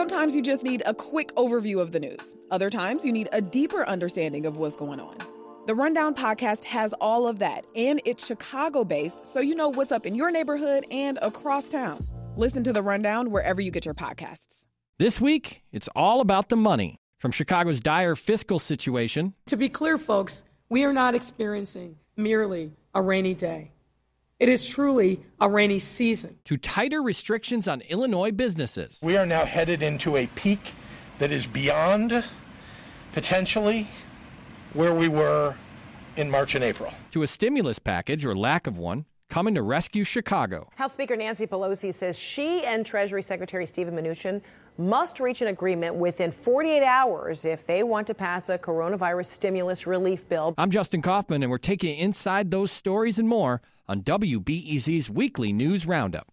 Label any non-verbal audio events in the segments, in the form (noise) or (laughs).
Sometimes you just need a quick overview of the news. Other times you need a deeper understanding of what's going on. The Rundown podcast has all of that, and it's Chicago based, so you know what's up in your neighborhood and across town. Listen to The Rundown wherever you get your podcasts. This week, it's all about the money. From Chicago's dire fiscal situation. To be clear, folks, we are not experiencing merely a rainy day. It is truly a rainy season. To tighter restrictions on Illinois businesses. We are now headed into a peak that is beyond potentially where we were in March and April. To a stimulus package or lack of one coming to rescue Chicago. House Speaker Nancy Pelosi says she and Treasury Secretary Steven Mnuchin must reach an agreement within 48 hours if they want to pass a coronavirus stimulus relief bill. I'm Justin Kaufmann, and we're taking you inside those stories and more on WBEZ's weekly news roundup.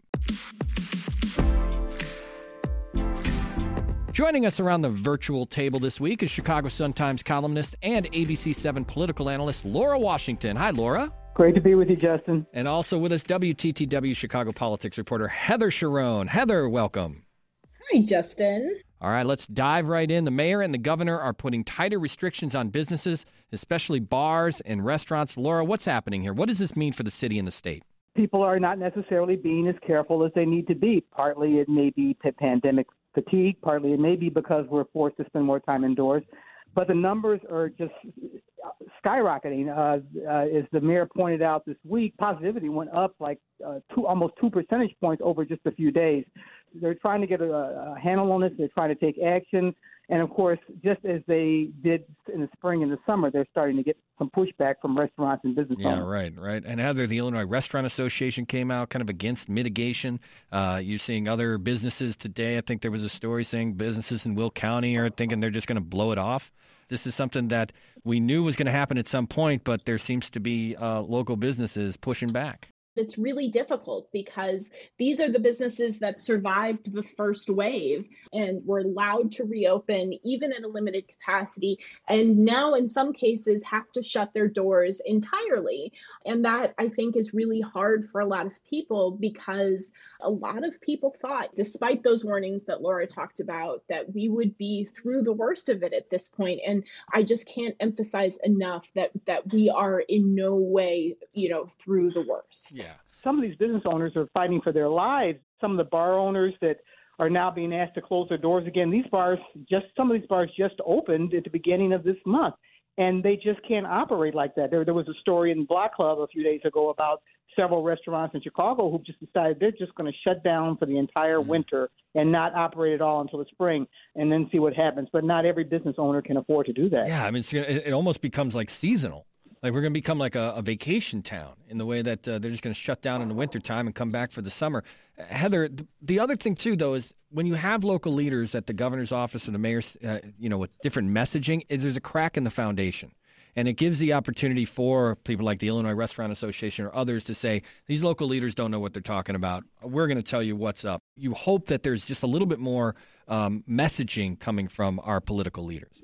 Joining us around the virtual table this week is Chicago Sun-Times columnist and ABC7 political analyst Laura Washington. Hi, Laura. Great to be with you, Justin. And also with us, WTTW Chicago politics reporter Heather Cherone. Heather, welcome. Hi, Justin. All right, let's dive right in. The mayor and the governor are putting tighter restrictions on businesses, especially bars and restaurants. Laura, what's happening here? What does this mean for the city and the state? People are not necessarily being as careful as they need to be. Partly it may be pandemic fatigue, partly it may be because we're forced to spend more time indoors. But the numbers are just skyrocketing. Uh, uh, as the mayor pointed out this week, positivity went up like uh, two, almost two percentage points over just a few days. They're trying to get a, a handle on this. They're trying to take action. And of course, just as they did in the spring and the summer, they're starting to get some pushback from restaurants and business yeah, owners. Yeah, right, right. And Heather, the Illinois Restaurant Association came out kind of against mitigation. Uh, you're seeing other businesses today. I think there was a story saying businesses in Will County are thinking they're just going to blow it off. This is something that we knew was going to happen at some point, but there seems to be uh, local businesses pushing back it's really difficult because these are the businesses that survived the first wave and were allowed to reopen even at a limited capacity and now in some cases have to shut their doors entirely. And that i think is really hard for a lot of people because a lot of people thought despite those warnings that laura talked about that we would be through the worst of it at this point. And i just can't emphasize enough that that we are in no way you know through the worst. Yeah some of these business owners are fighting for their lives. Some of the bar owners that are now being asked to close their doors again. These bars just some of these bars just opened at the beginning of this month and they just can't operate like that. There there was a story in Block Club a few days ago about several restaurants in Chicago who just decided they're just going to shut down for the entire mm-hmm. winter and not operate at all until the spring and then see what happens. But not every business owner can afford to do that. Yeah, I mean it almost becomes like seasonal. Like we're going to become like a, a, vacation town in the way that uh, they're just going to shut down in the wintertime and come back for the summer. Heather, the other thing too, though, is when you have local leaders at the governor's office or the mayor's, uh, you know, with different messaging, is there's a crack in the foundation. And it gives the opportunity for people like the Illinois Restaurant Association or others to say, these local leaders don't know what they're talking about. We're going to tell you what's up. You hope that there's just a little bit more um, messaging coming from our political leaders.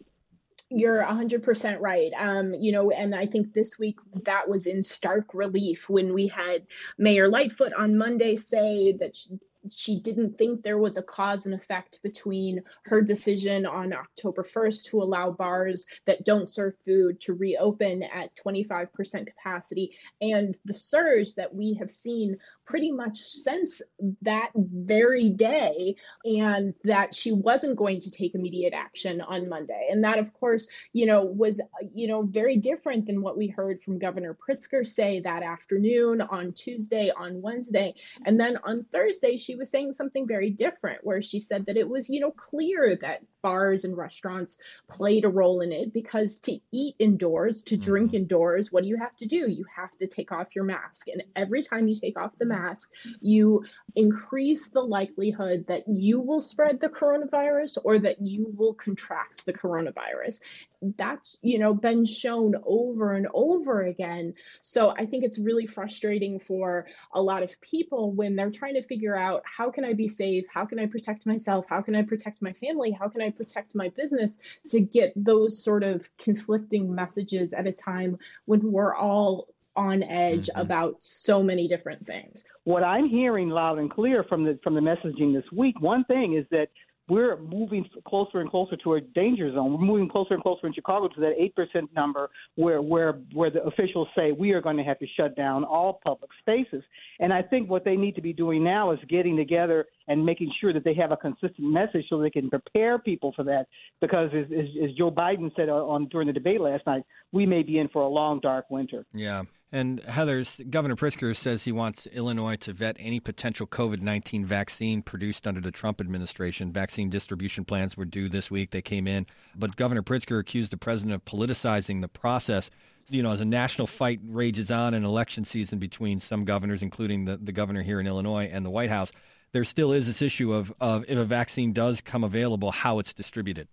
You're 100% right. Um, you know, and I think this week that was in stark relief when we had Mayor Lightfoot on Monday say that she, she didn't think there was a cause and effect between her decision on October 1st to allow bars that don't serve food to reopen at 25% capacity and the surge that we have seen pretty much since that very day and that she wasn't going to take immediate action on Monday. And that of course, you know, was you know very different than what we heard from Governor Pritzker say that afternoon on Tuesday on Wednesday. And then on Thursday she was saying something very different where she said that it was, you know, clear that bars and restaurants played a role in it because to eat indoors, to drink mm-hmm. indoors, what do you have to do? You have to take off your mask. And every time you take off the mask, you increase the likelihood that you will spread the coronavirus or that you will contract the coronavirus that's you know been shown over and over again. So i think it's really frustrating for a lot of people when they're trying to figure out how can i be safe? How can i protect myself? How can i protect my family? How can i protect my business to get those sort of conflicting messages at a time when we're all on edge mm-hmm. about so many different things? What i'm hearing loud and clear from the from the messaging this week one thing is that we're moving closer and closer to a danger zone. We're moving closer and closer in Chicago to that eight percent number, where where where the officials say we are going to have to shut down all public spaces. And I think what they need to be doing now is getting together and making sure that they have a consistent message so they can prepare people for that. Because as, as, as Joe Biden said on during the debate last night, we may be in for a long dark winter. Yeah. And Heather, Governor Pritzker says he wants Illinois to vet any potential COVID 19 vaccine produced under the Trump administration. Vaccine distribution plans were due this week. They came in. But Governor Pritzker accused the president of politicizing the process. You know, as a national fight rages on in election season between some governors, including the, the governor here in Illinois and the White House, there still is this issue of, of if a vaccine does come available, how it's distributed.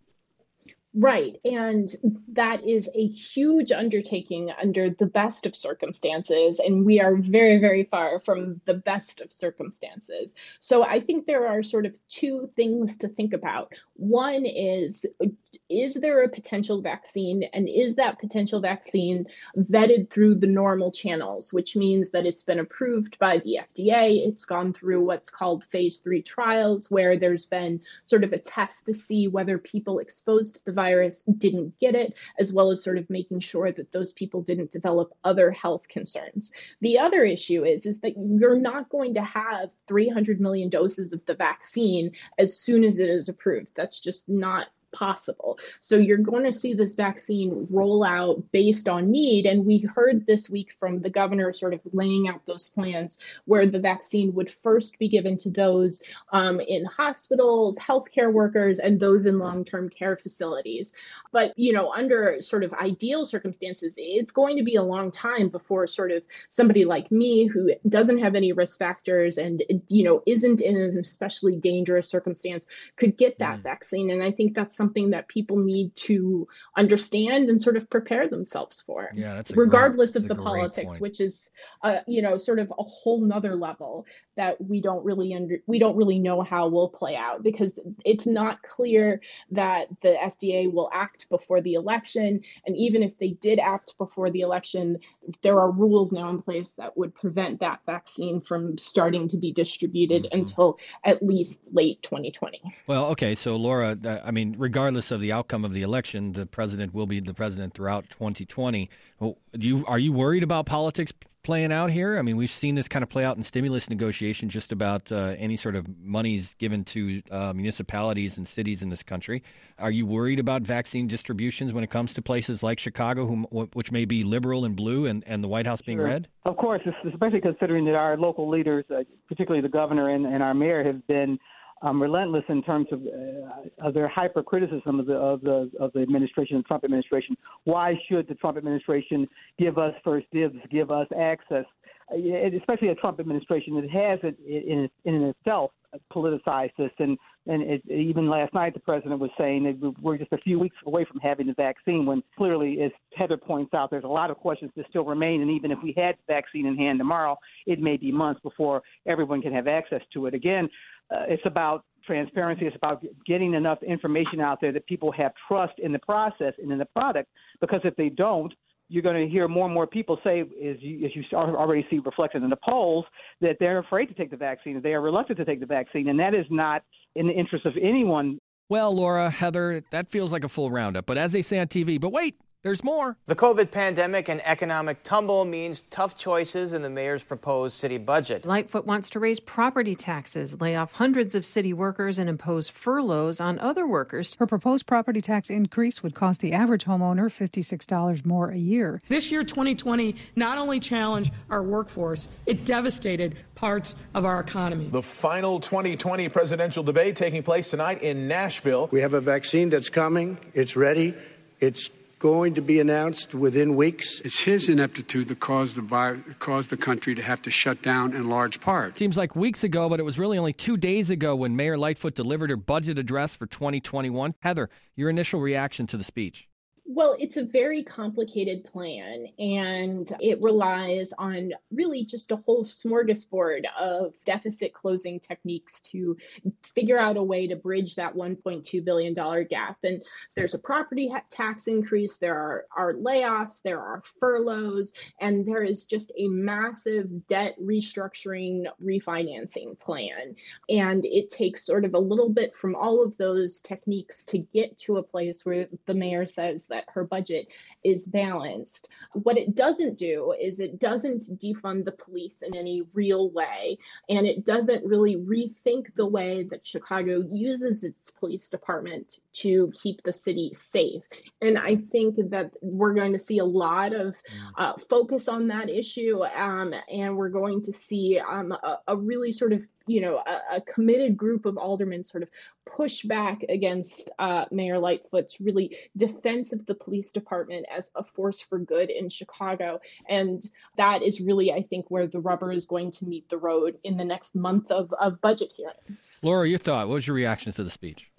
Right. And that is a huge undertaking under the best of circumstances. And we are very, very far from the best of circumstances. So I think there are sort of two things to think about. One is is there a potential vaccine and is that potential vaccine vetted through the normal channels which means that it's been approved by the FDA it's gone through what's called phase 3 trials where there's been sort of a test to see whether people exposed to the virus didn't get it as well as sort of making sure that those people didn't develop other health concerns. The other issue is is that you're not going to have 300 million doses of the vaccine as soon as it is approved. That's just not possible. So you're going to see this vaccine roll out based on need. And we heard this week from the governor sort of laying out those plans where the vaccine would first be given to those um, in hospitals, healthcare workers, and those in long term care facilities. But, you know, under sort of ideal circumstances, it's going to be a long time before sort of somebody like me who doesn't have any risk factors and, you know, isn't in an especially dangerous circumstance could get that mm. vaccine. And I think that's something that people need to understand and sort of prepare themselves for. Yeah, that's regardless great, of the politics, point. which is, uh, you know, sort of a whole nother level that we don't really under we don't really know how will play out because it's not clear that the FDA will act before the election, and even if they did act before the election, there are rules now in place that would prevent that vaccine from starting to be distributed mm-hmm. until at least late 2020. Well, okay, so Laura, uh, I mean regardless of the outcome of the election, the president will be the president throughout 2020. Well, you are you worried about politics playing out here? I mean, we've seen this kind of play out in stimulus negotiations, just about uh, any sort of monies given to uh, municipalities and cities in this country. Are you worried about vaccine distributions when it comes to places like Chicago, who, which may be liberal and blue, and, and the White House being sure. red? Of course, especially considering that our local leaders, uh, particularly the governor and, and our mayor, have been um, relentless in terms of, uh, of their hypercriticism of the of the of the administration, the Trump administration. Why should the Trump administration give us first dibs, give us access? Especially a Trump administration that has it in, in itself politicized this, and and it, even last night the president was saying that we're just a few weeks away from having the vaccine. When clearly, as Heather points out, there's a lot of questions that still remain, and even if we had the vaccine in hand tomorrow, it may be months before everyone can have access to it. Again, uh, it's about transparency. It's about getting enough information out there that people have trust in the process and in the product. Because if they don't, you're going to hear more and more people say, as you, as you already see reflected in the polls, that they're afraid to take the vaccine. They are reluctant to take the vaccine, and that is not in the interest of anyone. Well, Laura, Heather, that feels like a full roundup. But as they say on TV, but wait, there's more. The COVID pandemic and economic tumble means tough choices in the mayor's proposed city budget. Lightfoot wants to raise property taxes, lay off hundreds of city workers, and impose furloughs on other workers. Her proposed property tax increase would cost the average homeowner $56 more a year. This year, 2020, not only challenged our workforce, it devastated parts of our economy. The final 2020 presidential debate taking place tonight in Nashville. We have a vaccine that's coming, it's ready, it's going to be announced within weeks. It's his ineptitude that caused the, vi- caused the country to have to shut down in large part. Seems like weeks ago, but it was really only two days ago when Mayor Lightfoot delivered her budget address for 2021. Heather, your initial reaction to the speech? Well, it's a very complicated plan, and it relies on really just a whole smorgasbord of deficit closing techniques to figure out a way to bridge that $1.2 billion gap. And there's a property tax increase, there are, are layoffs, there are furloughs, and there is just a massive debt restructuring refinancing plan. And it takes sort of a little bit from all of those techniques to get to a place where the mayor says that her budget is balanced. What it doesn't do is it doesn't defund the police in any real way, and it doesn't really rethink the way that Chicago uses its police department to keep the city safe. And I think that we're going to see a lot of uh, focus on that issue, um, and we're going to see um, a, a really sort of you know, a, a, committed group of aldermen sort of push back against uh, Mayor Lightfoot's really defense of the police department as a force for good in Chicago. And that is really, I think, where the rubber is going to meet the road in the next month of, of budget hearings. Laura, your thought. What was your reaction to the speech?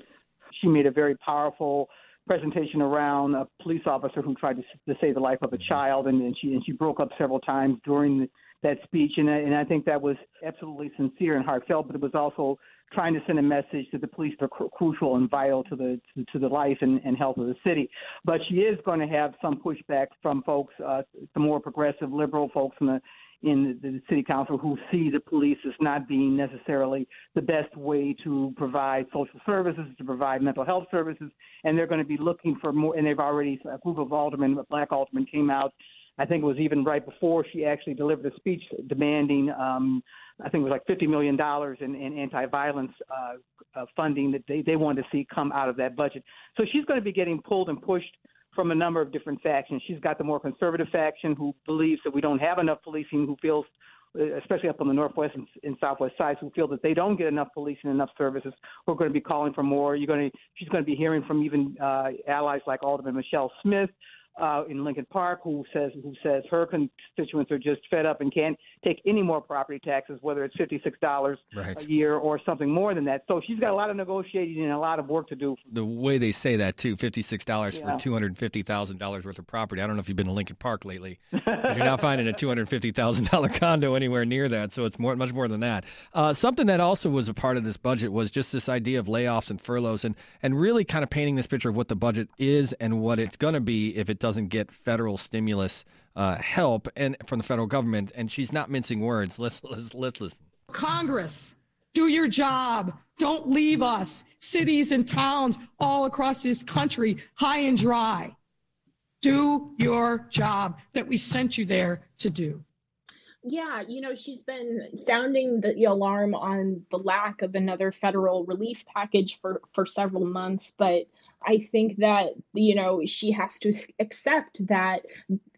She made a very powerful presentation around a police officer who tried to, to save the life of a child, and, and she and she broke up several times during the that speech, and I, and I think that was absolutely sincere and heartfelt. But it was also trying to send a message that the police are cr- crucial and vital to the to, to the life and, and, health of the city. But she is going to have some pushback from folks, uh, some more progressive liberal folks in the in the city council who see the police as not being necessarily the best way to provide social services, to provide mental health services, and they're going to be looking for more. And they've already a group of aldermen, black aldermen, came out I think it was even right before she actually delivered a speech demanding, um, I think it was like $50 million in, in anti-violence uh, uh, funding that they, they wanted to see come out of that budget. So she's going to be getting pulled and pushed from a number of different factions. She's got the more conservative faction who believes that we don't have enough policing, who feels uh, especially up on the northwest and, and southwest sides, who feel that they don't get enough policing, enough services, who are going to be calling for more. You're going to, she's going to be hearing from even uh, allies like Alderman Michele Smith, uh, in Lincoln Park who says who says her constituents are just fed up and can't take any more property taxes, whether it's fifty six dollars right. a year or something more than that. So she's got a lot of negotiating and a lot of work to do. The way they say that too, fifty six dollars yeah. for two hundred fifty thousand dollars worth of property. I don't know if you've been to Lincoln Park lately, but you're not finding a two hundred fifty thousand dollar (laughs) condo anywhere near that. So it's more much more than that. Uh, something that also was a part of this budget was just this idea of layoffs and furloughs and and really kind of painting this picture of what the budget is and what it's going to be if it doesn't get federal stimulus uh, help and from the federal government. And she's not mincing words. (laughs) Let's, let's, let's listen. Congress, do your job. Don't leave us, cities and towns all across this country, high and dry. Do your job that we sent you there to do. Yeah, you know, she's been sounding the alarm on the lack of another federal relief package for, for several months, but I think that, you know, she has to accept that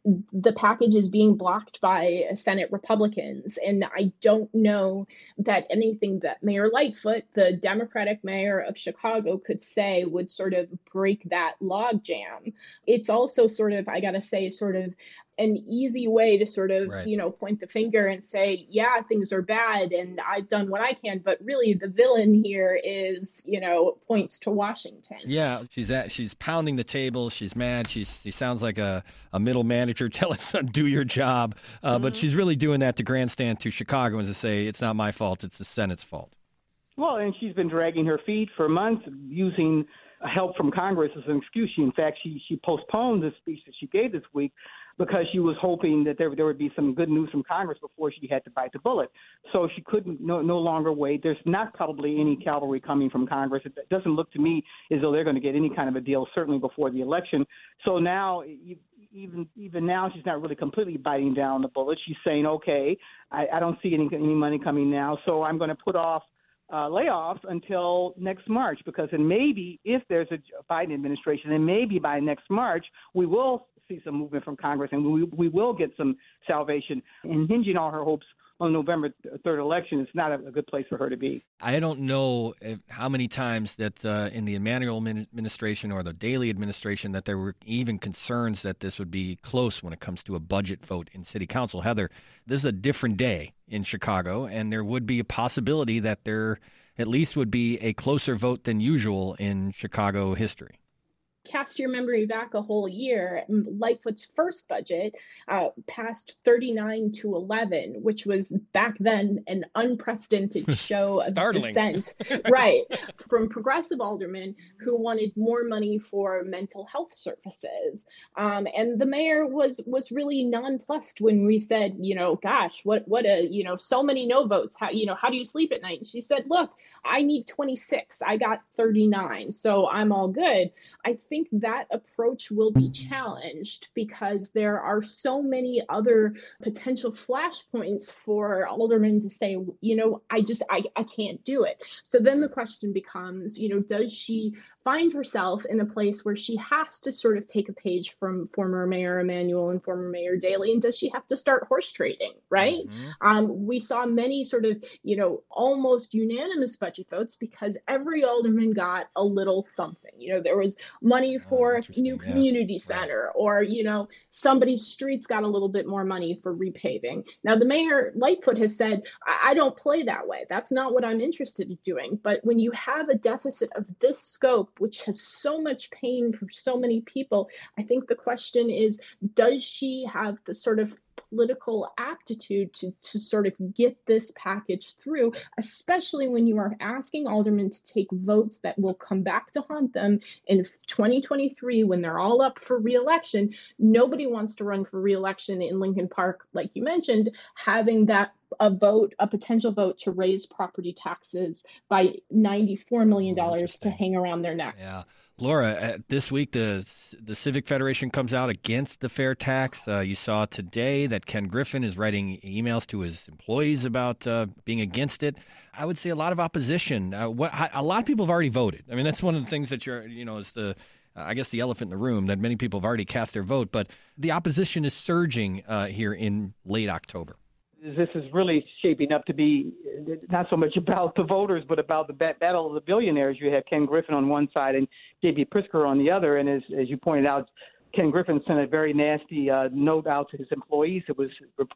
the package is being blocked by Senate Republicans. And I don't know that anything that Mayor Lightfoot, the Democratic mayor of Chicago, could say would sort of break that logjam. It's also sort of, I gotta say, sort of an easy way to sort of right. you know point the finger and say yeah things are bad and i've done what i can but really the villain here is you know points to washington yeah she's at she's pounding the table she's mad she's she sounds like a, a middle manager (laughs) telling son do your job uh, mm-hmm. but she's really doing that to grandstand to chicagoans to say it's not my fault it's the senate's fault well and she's been dragging her feet for months using help from congress as an excuse she in fact she she postponed the speech that she gave this week because she was hoping that there there would be some good news from Congress before she had to bite the bullet. So she couldn't no no longer wait. There's not probably any cavalry coming from Congress. It doesn't look to me as though they're going to get any kind of a deal, certainly before the election. So now. Even even now, she's not really completely biting down the bullet. She's saying, "Okay, I, I don't see any any money coming now, so I'm going to put off uh, layoffs until next March because then maybe if there's a Biden administration, then maybe by next March we will see some movement from Congress, and we, we will get some salvation. And hinging all her hopes on November 3rd election it's not a, good place for her to be. I don't know if, how many times that uh, in the Emanuel administration or the Daley administration that there were even concerns that this would be close when it comes to a budget vote in city council. Heather, this is a different day in Chicago, and there would be a possibility that there at least would be a closer vote than usual in Chicago history. Cast your memory back a whole year, Lightfoot's first budget uh, passed 39 to 11, which was back then an unprecedented (laughs) show of dissent, (laughs) right, from progressive aldermen who wanted more money for mental health services. Um, and the mayor was was really nonplussed when we said, you know, gosh, what what a you know, so many no votes. How you know, how do you sleep at night? And she said, look, I need 26. I got 39, so I'm all good. I think that approach will be challenged because there are so many other potential flashpoints for aldermen to say, you know, I just I, I can't do it. So then the question becomes, you know, does she find herself in a place where she has to sort of take a page from former Mayor Emanuel and former Mayor Daley, and does she have to start horse trading? Right? Mm-hmm. Um, we saw many sort of, you know, almost unanimous budget votes because every alderman got a little something. You know, there was money oh, for oh, new community yeah. center, or you know, somebody's streets got a little bit more money for repaving. Now, the mayor Lightfoot has said, I, I don't play that way. That's not what I'm interested in doing. But when you have a deficit of this scope which has so much pain for so many people. I think the question is does she have the sort of political aptitude to, to sort of get this package through, especially when you are asking aldermen to take votes that will come back to haunt them in 2023 when they're all up for reelection. Nobody wants to run for reelection in Lincoln Park, like you mentioned, having that a vote, a potential vote to raise property taxes by $94 million to hang around their neck. Yeah. Laura, uh, this week the the Civic Federation comes out against the fair tax. Uh, you saw today that Ken Griffin is writing emails to his employees about uh, being against it. I would say a lot of opposition. Uh, what a lot of people have already voted. I mean, that's one of the things that you're, you know, is the I guess the elephant in the room that many people have already cast their vote. But the opposition is surging uh, here in late October this is really shaping up to be not so much about the voters, but about the battle of the billionaires. You have Ken Griffin on one side and J.B. Pritzker on the other. And as, as you pointed out, Ken Griffin sent a very nasty uh, note out to his employees. It was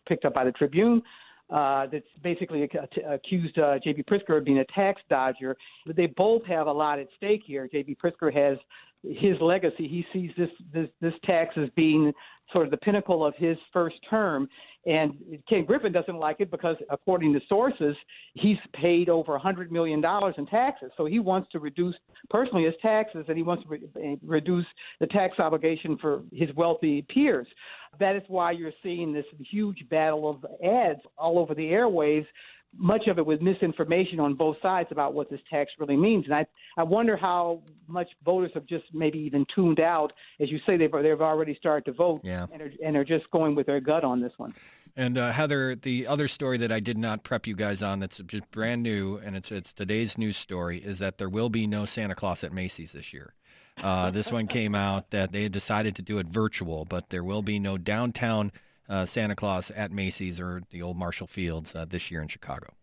picked up by the Tribune. Uh, that's basically accused uh, J.B. Pritzker of being a tax dodger. But they both have a lot at stake here. J.B. Pritzker has his legacy. He sees this, this this tax as being sort of the pinnacle of his first term. And Ken Griffin doesn't like it because, according to sources, he's paid over $100 million in taxes. So he wants to reduce personally his taxes and he wants to re- eh, reduce the tax obligation for his wealthy peers. That is why you're seeing this huge battle of ads all over the airwaves much of it was misinformation on both sides about what this tax really means. And I, I wonder how much voters have just maybe even tuned out. As you say, they've, they've already started to vote yeah. and, are, and are just going with their gut on this one. And uh, Heather, the other story that I did not prep you guys on that's just brand new, and it's, it's today's news story, is that there will be no Santa Claus at Macy's this year. Uh, this one came out that they had decided to do it virtual, but there will be no downtown – Santa Claus at Macy's or the old Marshall Fields uh, this year in Chicago.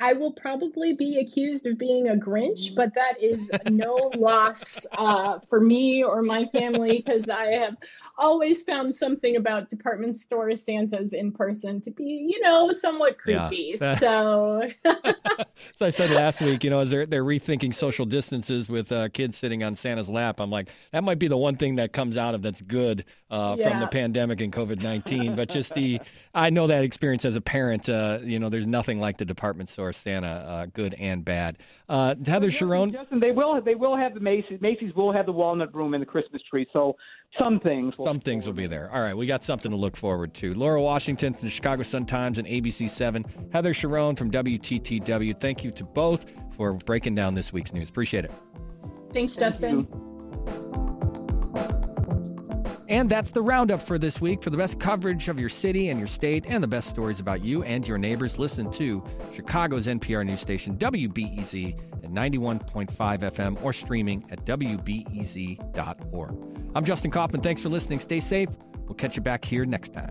I will probably be accused of being a Grinch, but that is no (laughs) loss uh, for me or my family because I have always found something about department store Santas in person to be, you know, somewhat creepy. Yeah. (laughs) So, (laughs) so I said last week, you know, as they're they're rethinking social distances with uh, kids sitting on Santa's lap, I'm like, that might be the one thing that comes out of that's good uh, yeah. from the pandemic and COVID nineteen. But just the, I know that experience as a parent. Uh, you know, there's nothing like the department store Santa, uh, good and bad. Uh, Heather well, Cherone, Justin, they will they will have the Macy's. Macy's will have the walnut room and the Christmas tree. So some things. some things will be there. All right, we got something to look forward to. Laura Washington from the Chicago Sun Times and ABC Seven. Heather Cherone from WTTW. Thank you to both for breaking down this week's news. Appreciate it. Thanks, Justin. Thank and that's the roundup for this week. For the best coverage of your city and your state and the best stories about you and your neighbors, listen to Chicago's NPR news station, WBEZ, at 91.5 FM or streaming at WBEZ.org. I'm Justin Kaufmann. Thanks for listening. Stay safe. We'll catch you back here next time.